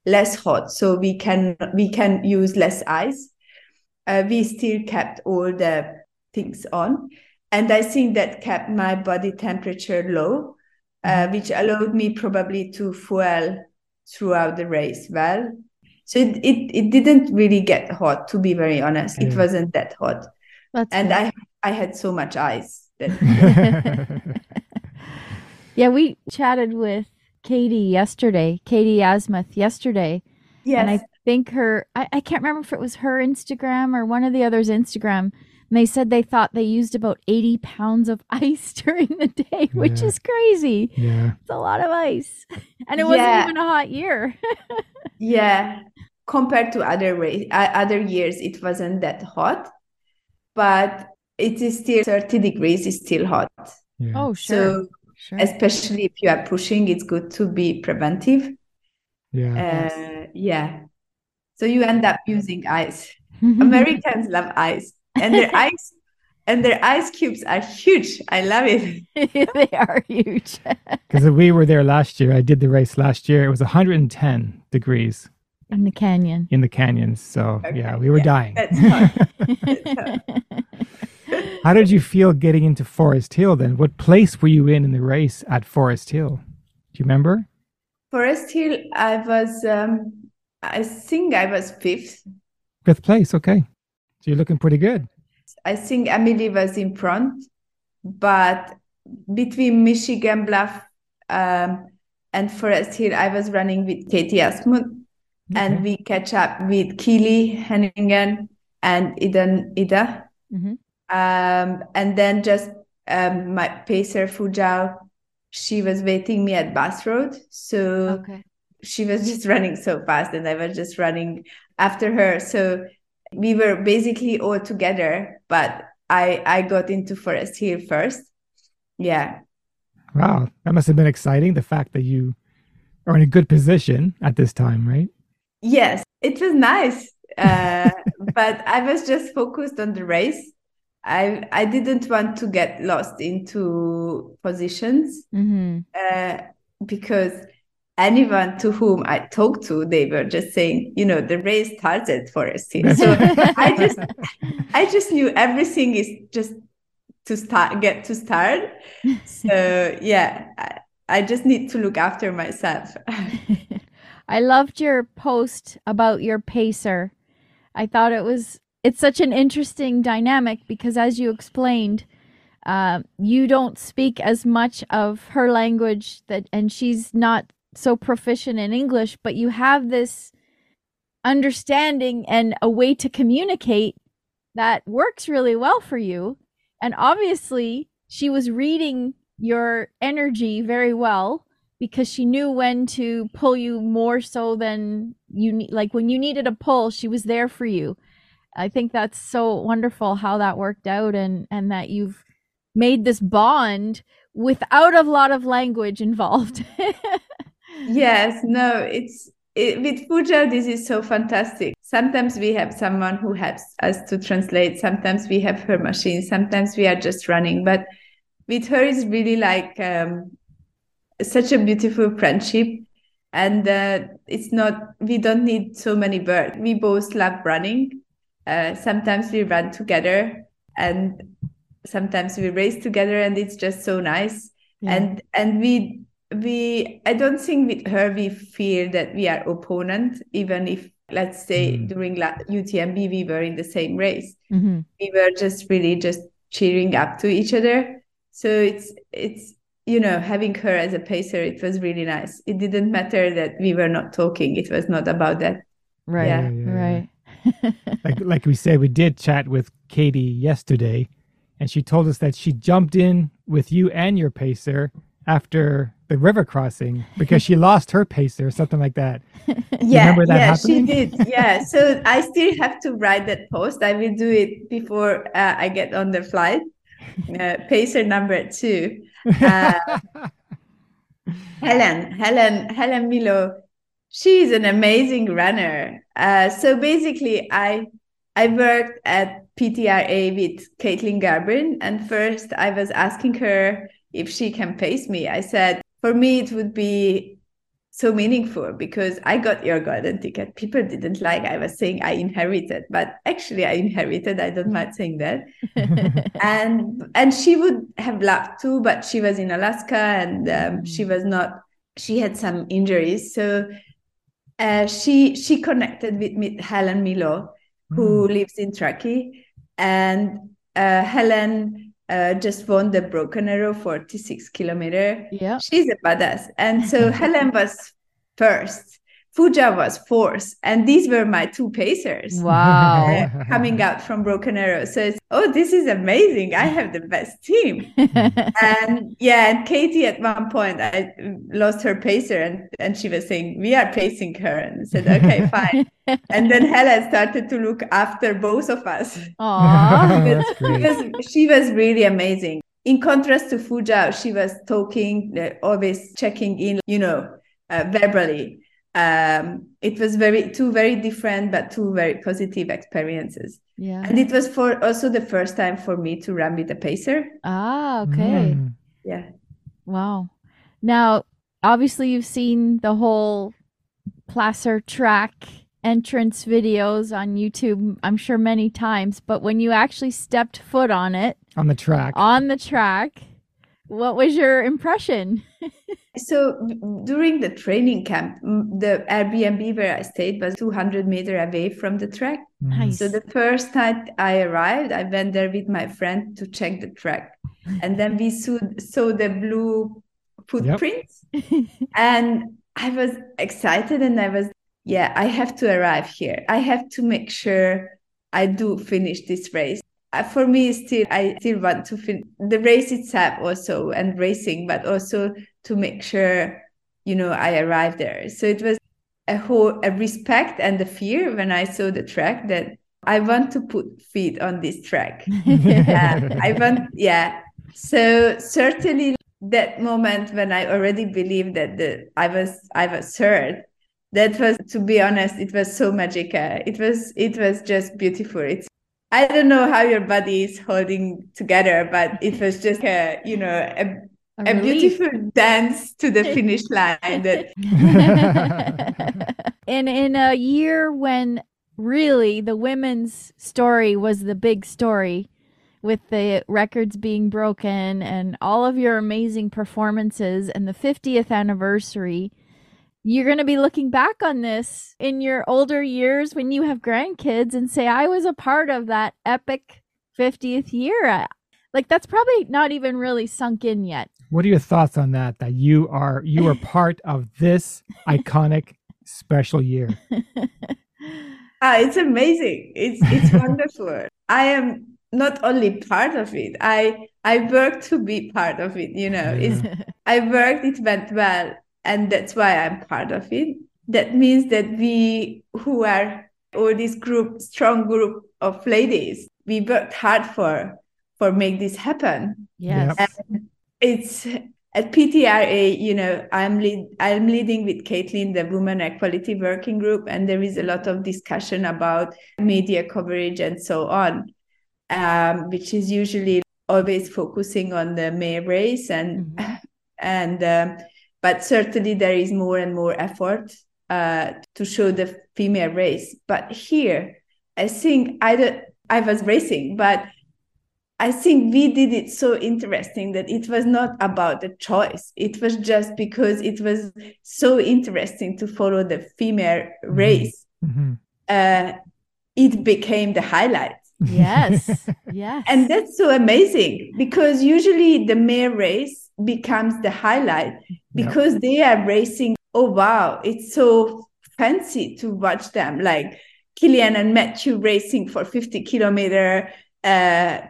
less hot, so we can we can use less ice. Uh, we still kept all the things on, and I think that kept my body temperature low, uh, which allowed me probably to fuel throughout the race well. So it, it, it didn't really get hot, to be very honest. It wasn't that hot That's and. I I had so much ice that yeah, we chatted with Katie yesterday, Katie Asmuth yesterday, yes and I think her I, I can't remember if it was her Instagram or one of the others Instagram. And they said they thought they used about 80 pounds of ice during the day, which Yeah. is crazy. yeah. It's a lot of ice. And it wasn't Yeah. even a hot year. yeah compared to other race uh, other years it wasn't that hot but it is still 30 degrees is still hot Yeah. oh, sure. so sure. especially if you are pushing it's good to be preventive yeah. uh, yeah so you end up using ice americans love ice and their ice and their ice cubes are huge i love it they are huge. Because we were there last year. I did the race last year. It was 110 degrees In the canyon. in the canyons. So yeah, we were yeah, dying. that's. How did you feel getting into Forest Hill then? What place were you in in the race at Forest Hill? Do you remember? Forest Hill, I was, um, I think I was fifth. Fifth place. Okay. So you're looking pretty good. I think Emily was in front, but between Michigan Bluff um, and Forest Hill, I was running with Katie Asmuth, and we catch up with Keely Henninger and Ida. Ida. Mhm. Um, and then just um, my pacer Fujao, she was waiting me at Bath Road, so Okay. she was just running so fast and I was just running after her. So we were basically all together, but I I got into Forest Hill first. Yeah. Wow. That must have been exciting. The fact that you are in a good position at this time, right? Yes, it was nice. Uh, but I was just focused on the race. I I didn't want to get lost into positions hmm uh, because anyone to whom I talked to, they were just saying, you know, the race started Forest Hill. So I just I just knew everything is just to start get to start. So yeah, I, I just need to look after myself. I loved your post about your pacer I thought it was it's such an interesting dynamic because as you explained, uh, you don't speak as much of her language that and she's not so proficient in English, but you have this understanding and a way to communicate that works really well for you. And obviously, she was reading your energy very well because she knew when to pull you more so than you need like when you needed a pull she was there for you i think that's so wonderful how that worked out and and that you've made this bond without a lot of language involved yes no it's it, with Fujao, this is so fantastic. Sometimes we have someone who helps us to translate. Sometimes we have her machine. Sometimes we are just running. But with her, it's really like um, such a beautiful friendship. And uh, it's not, we don't need so many words. We both love running. Uh, sometimes we run together and sometimes we race together and it's just so nice. Yeah. And, and we, we i don't think with her we feel that we are opponent even if let's say mm. during utmb we were in the same race. Mm-hmm. we were just really just cheering up to each other. So it's it's you know having her as a pacer it was really nice. It didn't matter that we were not talking. It was not about that. Right yeah. Yeah, yeah, right like like we said we did chat with katie yesterday and she told us that she jumped in with you and your pacer after the river crossing because she lost her pacer or something like that. yeah, yeah, happening? she did. Yeah, so I still have to write that post. I will do it before uh, I get on the flight. Uh, pacer number two. Uh, Helen, Helen, Helen Milo. She's an amazing runner. Uh, so basically, I I worked at PTRA with Kaytlyn Gerbin, and first I was asking her if she can pace me. I said, for me, it would be so meaningful because I got your golden ticket. People didn't like I was saying I inherited, but actually I inherited. I don't mind saying that. and and she would have loved to, but she was in Alaska and um, mm. she was not. She had some injuries, so uh, she she connected with, with Helen Milo, who mm. lives in Truckee, and uh, Helen uh, just won the Broken Arrow 46 kilometer. Yeah. She's a badass. And so Helen was first. Fujao was fourth, and these were my two pacers. Wow! Uh, coming out from Broken Arrow, so it's oh, this is amazing! I have the best team. and yeah, and Katie at one point I lost her pacer, and and she was saying we are pacing her, and I said okay, fine. and then Helen started to look after both of us. Aww, because she was really amazing. In contrast to Fuja, she was talking, uh, always checking in, you know, uh, verbally um, it was very two very different but two very positive experiences. Yeah. And it was for also the first time for me to run with a pacer. Ah, okay. Mm. Yeah. Wow. Now, obviously you've seen the whole Placer track entrance videos on YouTube, I'm sure many times, but when you actually stepped foot on it, on the track. On the track, what was your impression? so during the training camp, the Airbnb where I stayed was 200 meter away from the track. Nice. So the first night I arrived, I went there with my friend to check the track, and then we saw, saw the blue footprints, yep. and I was excited, and I was yeah, I have to arrive here. I have to make sure I do finish this race. For me still i still want to feel the race itself also and racing but also to make sure you know i arrive there. So it was a whole a respect and a fear when i saw the track that i want to put feet on this track. I want yeah. So certainly that moment when i already believed that the i was i was third that was to be honest it was so magical. It was it was just beautiful. It's I don't know how your body is holding together, but it was just a, you know, a, a, a beautiful dance to the finish line. That and in a year when really the women's story was the big story, with the records being broken and all of your amazing performances and the 50th anniversary you're going to be looking back on this in your older years when you have grandkids and say, I was a part of that epic 50th year. Like, that's probably not even really sunk in yet. What are your thoughts on that? That you are you are part of this iconic special year. Ah, it's amazing. It's it's wonderful. I am not only part of it. I I worked to be part of it. You know, it's I worked. It went well, and that's why I'm part of it. That means that we who are all this group, strong group of ladies, we worked hard for for make this happen. yes. And it's at PTRA, you know, I'm lead, I'm leading with Kaytlyn the Women Equality Working Group, and there is a lot of discussion about media coverage and so on, um, which is usually always focusing on the male race and and um, but certainly there is more and more effort uh, to show the female race. But here, I think I don't, I was racing, but I think we did it so interesting that it was not about the choice. It was just because it was so interesting to follow the female race. Mhm. Uh, it became the highlight. yes. Yes. And that's so amazing because usually the male race becomes the highlight because they are racing. Oh, wow, it's so fancy to watch them like Kilian and Mathieu racing for 50 kilometer uh,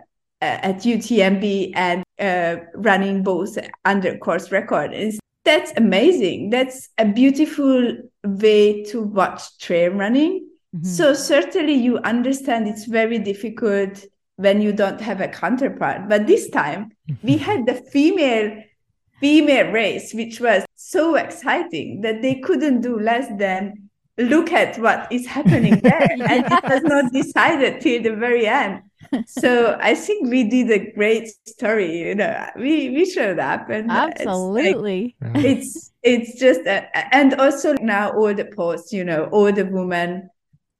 at UTMB and uh, running both under course record. It's, that's amazing. That's a beautiful way to watch trail running. Mhm. So certainly you understand it's very difficult when you don't have a counterpart. But this time we had the female female race, which was so exciting that they couldn't do less than look at what is happening there. And it was not decided till the very end. So I think we did a great story. You know, we we showed up and it's like- Absolutely. Yeah. it's it's just a, and also now all the posts you know all the women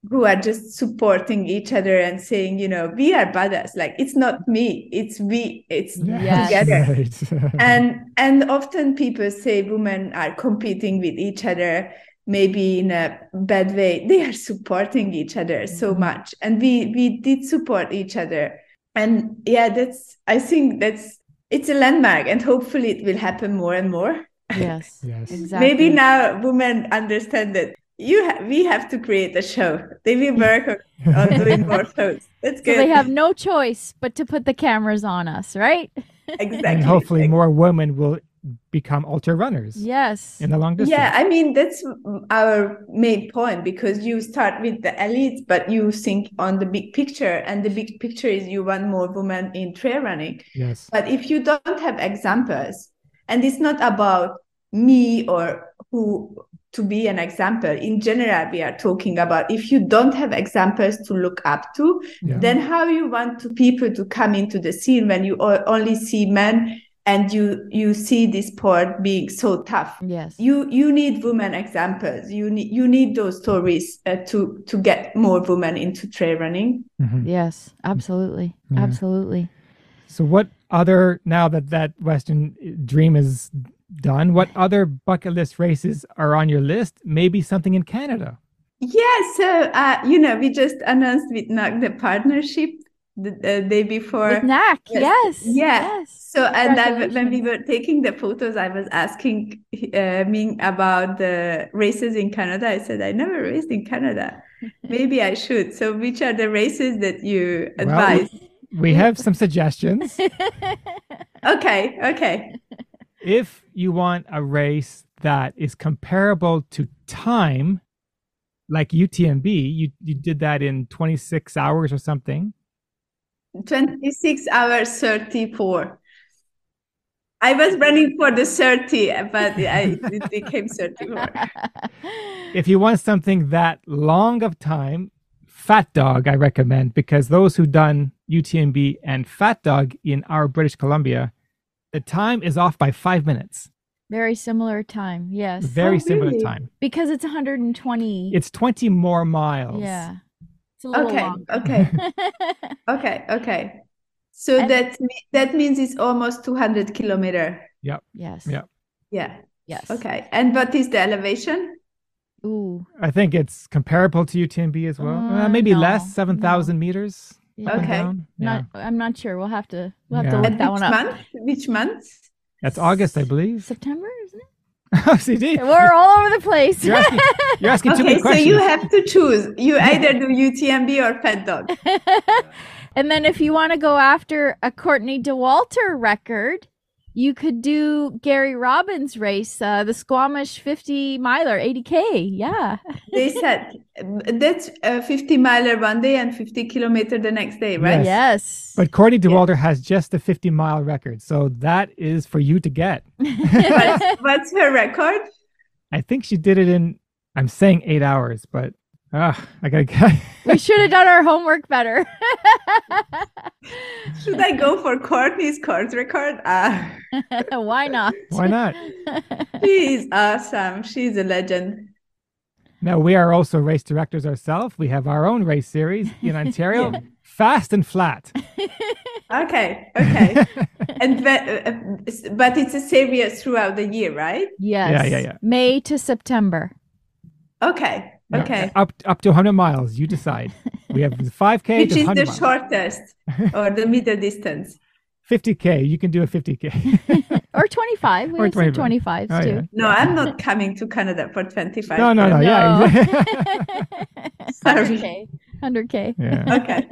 who are just supporting each other and saying you know we are badass like it's not me it's we it's Yes. together Right. and and often people say women are competing with each other maybe in a bad way they are supporting each other so Mhm. much and we we did support each other and yeah that's i think that's it's a landmark and hopefully it will happen more and more Yes. Yes. Exactly. maybe now women understand that you ha- we have to create a show they will work on, on doing more shows that's So good they have no choice but to put the cameras on us, right? exactly and hopefully more women will become ultra runners Yes. in the long distance. Yeah, I mean that's our main point because you start with the elites, but you think on the big picture, and the big picture is you want more women in trail running. Yes. But if you don't have examples, and it's not about me or who to be an example. In general, we are talking about if you don't have examples to look up to, Yeah. then how you want to people to come into the scene when you only see men and you you see this sport being so tough Yes. you you need women examples you need you need those stories uh, to to get more women into trail running Mhm. Yes. Absolutely. Yeah. Absolutely. So, what other now that that Western dream is done, what other bucket list races are on your list? Maybe something in Canada. yeah so uh you know we just announced with NAC the partnership the, the day before With Knack. Yes. Yes. Yeah. Yes. So, and I, when we were taking the photos, I was asking uh, Ming about the races in Canada. I said, I never raced in Canada. Maybe I should. So, which are the races that you Well, advise? We have some suggestions. Okay, okay. If you want a race that is comparable to time, like UTMB, you, you did that in 26 hours or something. 26 hours 34. I was running for the 30, but I, it became 34. If you want something that long of time, Fat Dog, I recommend because those who done UTMB and Fat Dog in our British Columbia, the time is off by five minutes. Very similar time. Yes. Very Oh, similar really? time. because it's 120. It's 20 more miles. yeah. It's a little Okay, long. okay, okay, okay. So And- that that means it's almost 200 kilometer. Yeah. Yes. Yeah. Yeah. Yes. Okay. And what is the elevation? Ooh. I think it's comparable to UTMB as well. Uh, Uh, maybe no, less, 7,000 meters. Yeah. up and Okay. down. Yeah. Not. I'm not sure. We'll have to. We'll have Yeah. to look And that one up. month? Which month? That's August, I believe. September, isn't it? oh, CD. We're all over the place. You're asking, you're asking too Okay, many so you have to choose. You either do UTMB or Fat Dog. and then if you want to go after a Courtney Dauwalter record, you could do Gary Robbins' race, uh, the Squamish 50 miler, 80K. Yeah. They said that's a 50 miler one day and 50 kilometer the next day, right? Yes. Yes. But Courtney Dauwalter has just a 50 mile record. So that is for you to get. What's, what's her record? I think she did it in, I'm saying eight hours, but uh, I got to we should have done our homework better. Should I go for Courtney's course record? Ah, Why not? Why not? she's awesome. She's a legend. Now, we are also race directors ourselves. We have our own race series in Ontario, Fast and Flat. Okay, okay. and but, uh, but it's a series throughout the year, right? Yes. Yeah, yeah, yeah. May to September. Okay, No, okay. Up up to 100 miles, you decide. We have the 5K Which to is 100 the miles. shortest or the middle distance? 50K, you can do a 50K. Or 25. We Or have some 25. 25s Oh, too. yeah. No, I'm not coming to Canada for 25. no, no, no. days. Yeah. No. exactly. Sorry. 100K. 100K. yeah. Okay.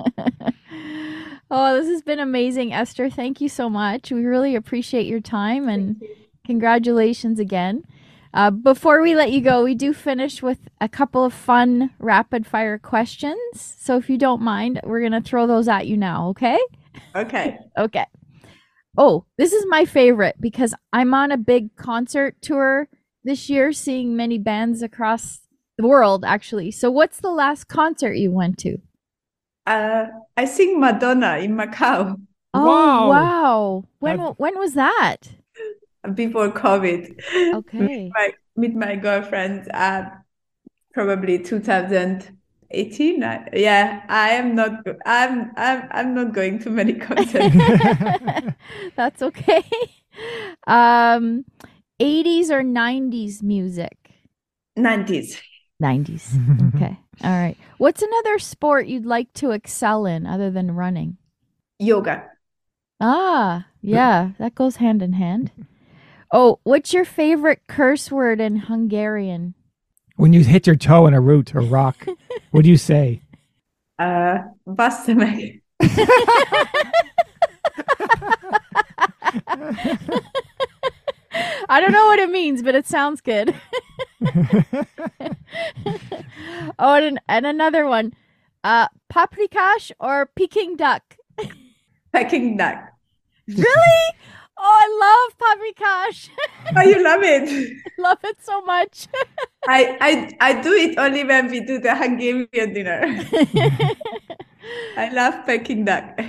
oh, this has been amazing, Eszter. Thank you so much. We really appreciate your time and congratulations again. Uh, before we let you go, we do finish with a couple of fun rapid fire questions. So if you don't mind, we're going to throw those at you now, okay? Okay. Okay. Oh, this is my favorite because I'm on a big concert tour this year, seeing many bands across the world, actually. So, what's the last concert you went to? Uh, I sing Madonna in Macau Oh, Wow. wow. When That- when was that? Before COVID. Okay. my, with my girlfriend, uh probably 2018 I, yeah i am not i'm i'm i'm not going to many concerts That's okay. Um 80s or 90s music? 90s 90s. Okay. All right. What's another sport you'd like to excel in other than running? yoga Ah, yeah, that goes hand in hand. Oh, what's your favorite curse word in Hungarian? when you hit your toe in a root or rock, what do you say? uh basta. I don't know what it means, but it sounds good. oh, and, and another one. Uh, paprikash or Peking duck? Peking duck Really? Oh, I love paprikash. oh you love it love it so much. I, I i do it only when we do the hungarian dinner i love peking duck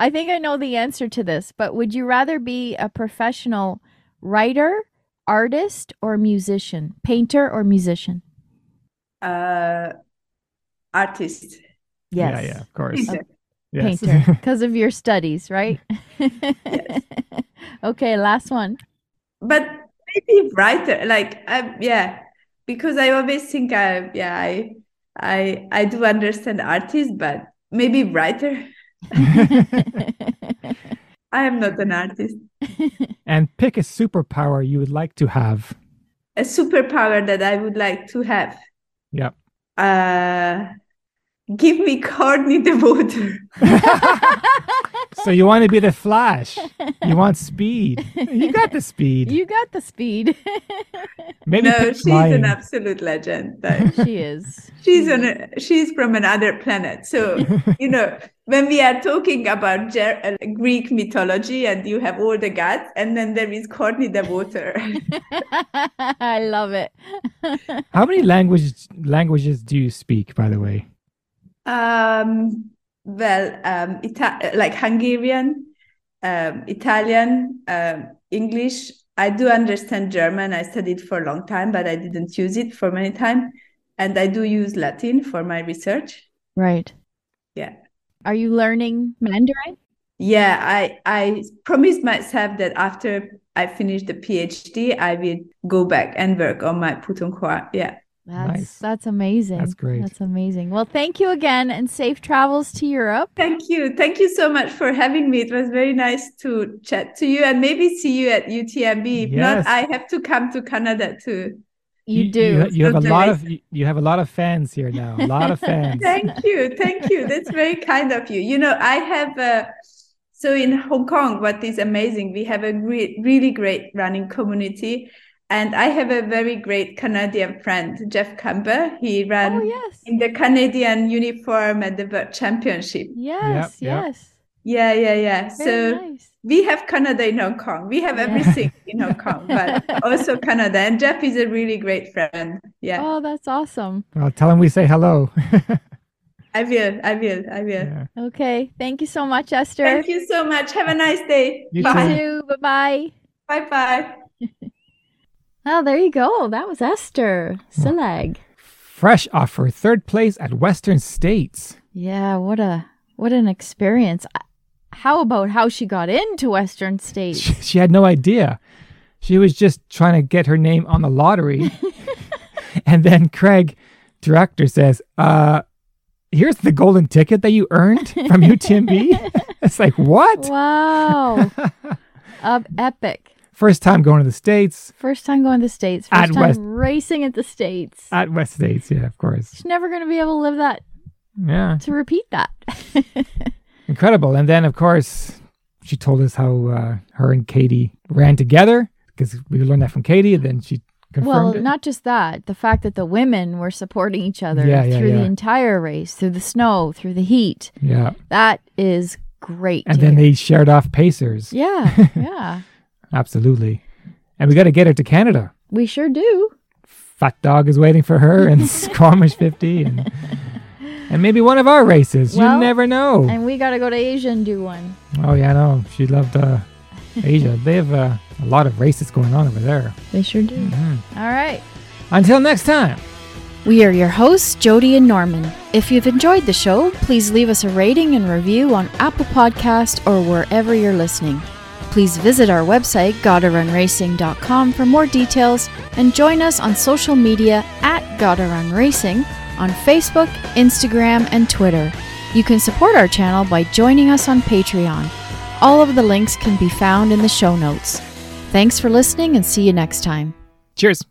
I think I know the answer to this, but would you rather be a professional writer, artist, or musician? Painter or musician? uh artist Yes. Yeah, yeah, of course. Painter. Yes. Painter. Because of your studies, right? okay, last one. but maybe writer like um, yeah because i always think i yeah i i i do understand artists but maybe writer i am not an artist and pick a superpower you would like to have. a superpower that i would like to have Yep. uh give me courtney Dauwalter So you want to be the Flash. You want speed. You got the speed. you got the speed. Maybe no she's flying. an absolute legend though. she is. she's on she's from another planet so you know when we are talking about Ger- uh, greek mythology and you have all the gods and then there is courtney Dauwalter I love it. How many languages languages do you speak, by the way? Um well um Ita- like hungarian um italian um english i do understand german i studied for a long time but i didn't use it for many time and i do use latin for my research Right. Yeah. Are you learning Mandarin? yeah, I I promised myself that after I finish the PhD, I will go back and work on my Putonghua. Yeah. That's Nice. that's amazing. That's great. That's amazing. Well, thank you again and safe travels to Europe. Thank you. Thank you so much for having me. It was very nice to chat to you and maybe see you at UTMB. If Yes. not, I have to come to Canada too. You, do. You, you have a So lot of you, you have a lot of fans here now. A lot of fans. Thank you. Thank you. That's very kind of you. You know, I have a so in Hong Kong, what is amazing, we have a re- really great running community. And I have a very great Canadian friend, Jeff Camber. He ran oh yes. in the Canadian uniform at the World Championship. Yes, yep. yes. Yeah, yeah, yeah. Very so nice. we have Canada in Hong Kong. We have everything in Hong Kong, but also Canada. And Jeff is a really great friend. Yeah, Oh, that's awesome. Well, tell him we say hello. I will. I will. I will. yeah. Okay. Thank you so much, Eszter. Thank you so much. Have a nice day. You You Bye. Bye bye. Bye bye. Oh, there you go. That was Eszter Csillag. Fresh off her third place at Western States. Yeah, what a what an experience. How about how she got into Western States? She, she had no idea. She was just trying to get her name on the lottery. and then Craig, director, says, uh, here's the golden ticket that you earned from UTMB. it's like, what? Wow. Up epic. First time going to the States First time going to the States. At First time West- racing at the States. at West States. Yeah, of course. She's never going to be able to live that, Yeah, to repeat that. incredible. And then, of course, she told us how uh, her and Katie ran together because we learned that from Katie. And then she confirmed well, it. not just that, the fact that the women were supporting each other Yeah, yeah, through the entire race, through the snow, through the heat. yeah. That is great. And then hear. they shared off Pacers. Yeah, yeah. Absolutely. And we got to get her to Canada. we sure do. Fat Dog is waiting for her and Squamish 50 and and maybe one of our races. Well, you never know. And we got to go to Asia and do one. oh yeah, I know. She loved uh, Asia. They have uh, a lot of races going on over there. They sure do. Mhm. All right. Until next time. We are your hosts, Jody and Norman. If you've enjoyed the show, please leave us a rating and review on Apple Podcast or wherever you're listening. Please visit our website, GottaRunRacing.com for more details and join us on social media at Gotta Run Racing on Facebook, Instagram, and Twitter. You can support our channel by joining us on Patreon. All of the links can be found in the show notes. Thanks for listening and see you next time. Cheers.